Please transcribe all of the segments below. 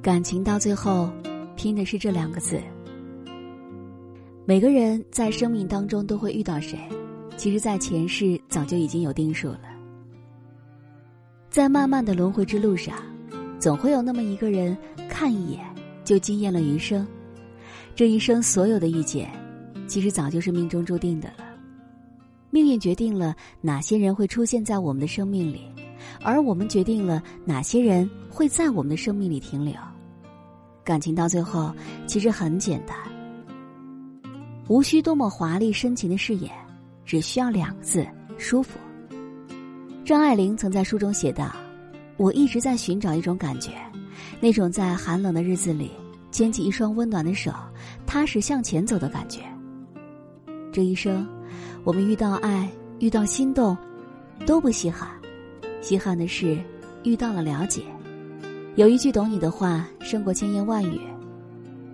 感情到最后，拼的是这两个字。每个人在生命当中都会遇到谁，其实，在前世早就已经有定数了。在漫漫的轮回之路上，总会有那么一个人，看一眼就惊艳了余生。这一生所有的遇见，其实早就是命中注定的了。命运决定了哪些人会出现在我们的生命里，而我们决定了哪些人会在我们的生命里停留。感情到最后，其实很简单。无需多么华丽深情的誓言，只需要两个字：舒服。张爱玲曾在书中写道：“我一直在寻找一种感觉，那种在寒冷的日子里牵起一双温暖的手，踏实向前走的感觉。这一生，我们遇到爱，遇到心动，都不稀罕，稀罕的是遇到了了解。有一句懂你的话，胜过千言万语。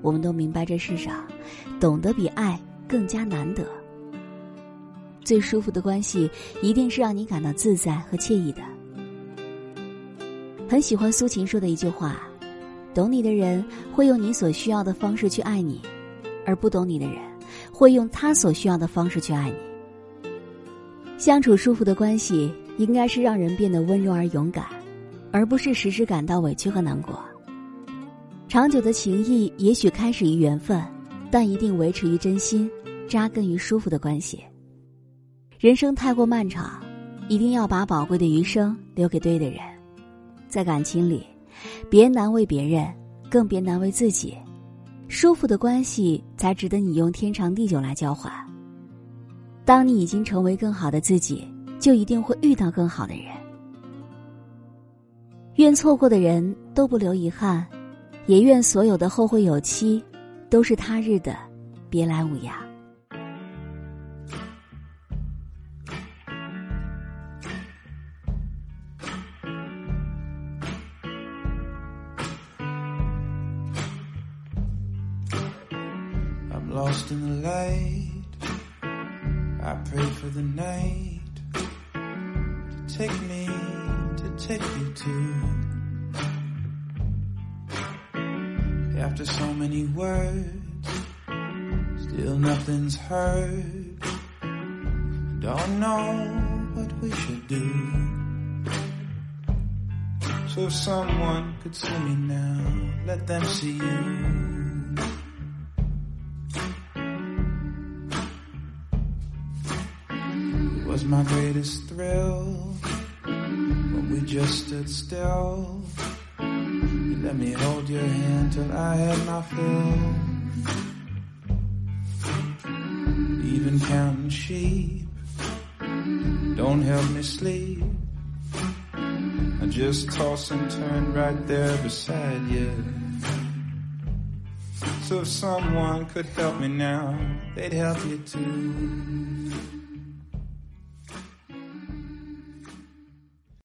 我们都明白，这世上，懂得比爱。”更加难得。最舒服的关系，一定是让你感到自在和惬意的。很喜欢苏秦说的一句话：“懂你的人会用你所需要的方式去爱你，而不懂你的人会用他所需要的方式去爱你。”相处舒服的关系，应该是让人变得温柔而勇敢，而不是时时感到委屈和难过。长久的情谊，也许开始于缘分。但一定维持于真心，扎根于舒服的关系。人生太过漫长，一定要把宝贵的余生留给对的人。在感情里，别难为别人，更别难为自己。舒服的关系才值得你用天长地久来交换。当你已经成为更好的自己，就一定会遇到更好的人。愿错过的人都不留遗憾，也愿所有的后会有期。都是他日的别来无恙。I'm lost in the light. I pray for the night take me to take you to. After so many words, still nothing's heard. Don't know what we should do. So if someone could see me now, let them see you. Was my greatest thrill when we just stood still you let me hold your hand till I had my fill. Even counting sheep don't help me sleep. I just toss and turn right there beside you. So if someone could help me now, they'd help you too.